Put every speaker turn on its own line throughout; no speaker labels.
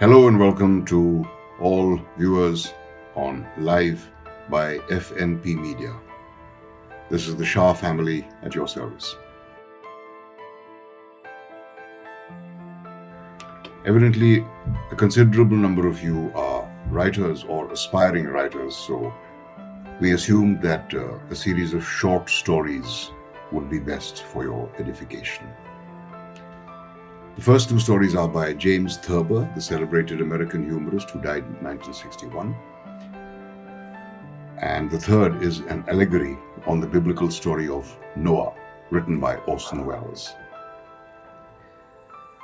Hello and welcome to all viewers on Live by FNP Media. This is the Shah family at your service. Evidently, a considerable number of you are writers or aspiring writers, so we assumed that uh, a series of short stories would be best for your edification. The first two stories are by James Thurber, the celebrated American humorist who died in 1961. And the third is an allegory on the biblical story of Noah, written by Orson Welles.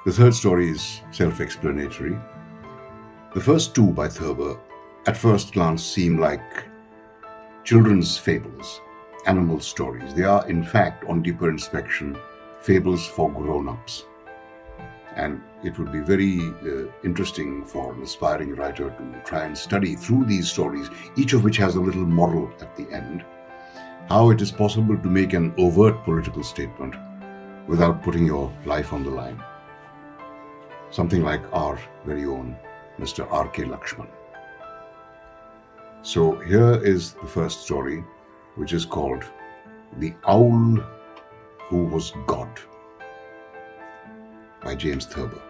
The third story is self explanatory. The first two by Thurber, at first glance, seem like children's fables, animal stories. They are, in fact, on deeper inspection, fables for grown ups. And it would be very uh, interesting for an aspiring writer to try and study through these stories, each of which has a little moral at the end, how it is possible to make an overt political statement without putting your life on the line something like our very own Mr. R.K. Laxman. So here is the first story, which is called The Owl Who Was God by James Thurber.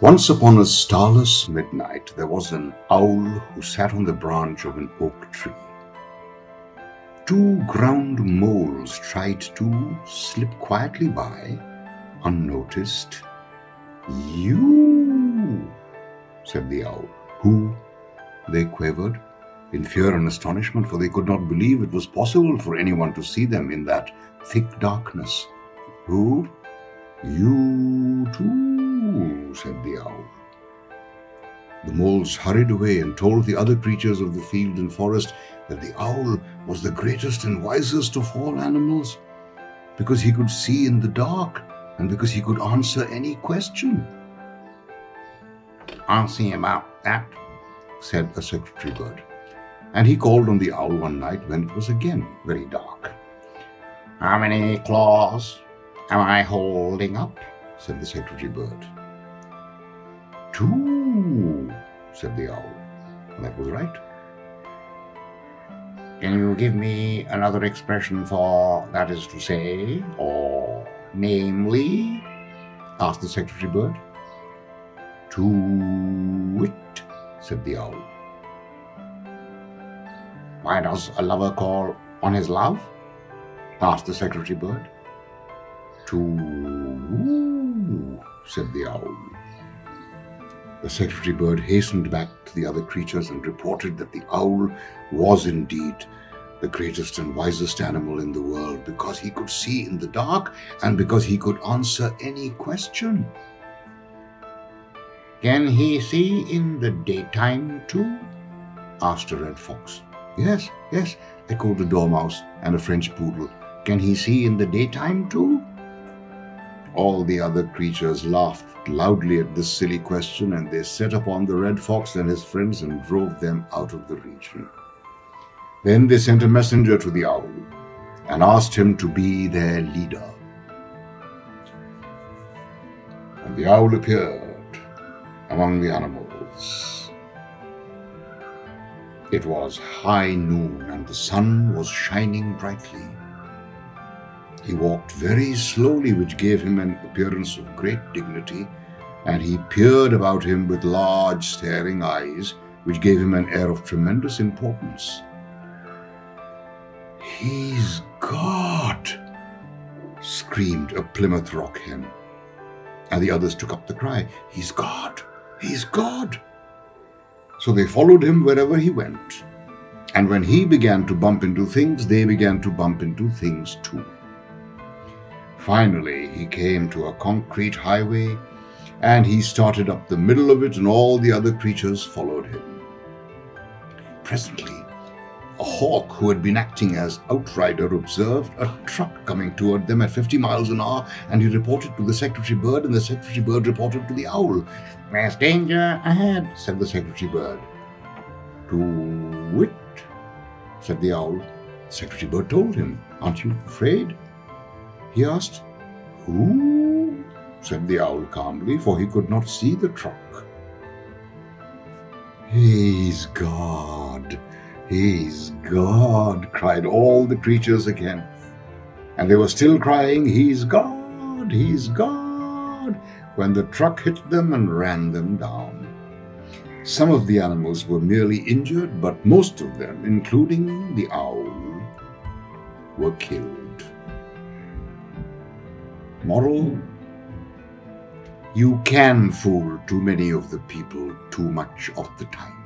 Once upon a starless midnight, there was an owl who sat on the branch of an oak tree. Two ground moles tried to slip quietly by, unnoticed. You, said the owl. Who? They quavered, in fear and astonishment, for they could not believe it was possible for anyone to see them in that thick darkness. Who? You too, said the owl. The moles hurried away and told the other creatures of the field and forest that the owl was the greatest and wisest of all animals, because he could see in the dark and because he could answer any question. I'll see about that, said a secretary bird. And he called on the owl one night when it was again very dark. How many claws am I holding up? said the secretary bird. Two, said the owl. That was right. Can you give me another expression for that is to say, or namely? asked the secretary bird. To wit, said the owl. Why does a lover call on his love? asked the secretary bird. To, said the owl. The secretary bird hastened back to the other creatures and reported that the owl was indeed the greatest and wisest animal in the world because he could see in the dark and because he could answer any question. Can he see in the daytime too? asked a red fox. Yes, yes, echoed the dormouse and a French poodle. Can he see in the daytime too? All the other creatures laughed loudly at this silly question and they set upon the red fox and his friends and drove them out of the region. Then they sent a messenger to the owl and asked him to be their leader. And the owl appeared among the animals. It was high noon and the sun was shining brightly. He walked very slowly, which gave him an appearance of great dignity, and he peered about him with large staring eyes, which gave him an air of tremendous importance. He's God! screamed a Plymouth Rock hen. And the others took up the cry, He's God! He's God! So they followed him wherever he went. And when he began to bump into things, they began to bump into things too. Finally, he came to a concrete highway, and he started up the middle of it, and all the other creatures followed him. Presently, a hawk who had been acting as outrider observed a truck coming toward them at 50 miles an hour, and he reported to the secretary bird, and the secretary bird reported to the owl. There's danger ahead, said the secretary bird. To it, said the owl. Secretary bird told him, Aren't you afraid? He asked. Who? said the owl calmly, for he could not see the truck. He's God, he's God, cried all the creatures again. And they were still crying, He's God, he's God, when the truck hit them and ran them down. Some of the animals were merely injured, but most of them, including the owl, were killed. Moral You can fool too many of the people too much of the time.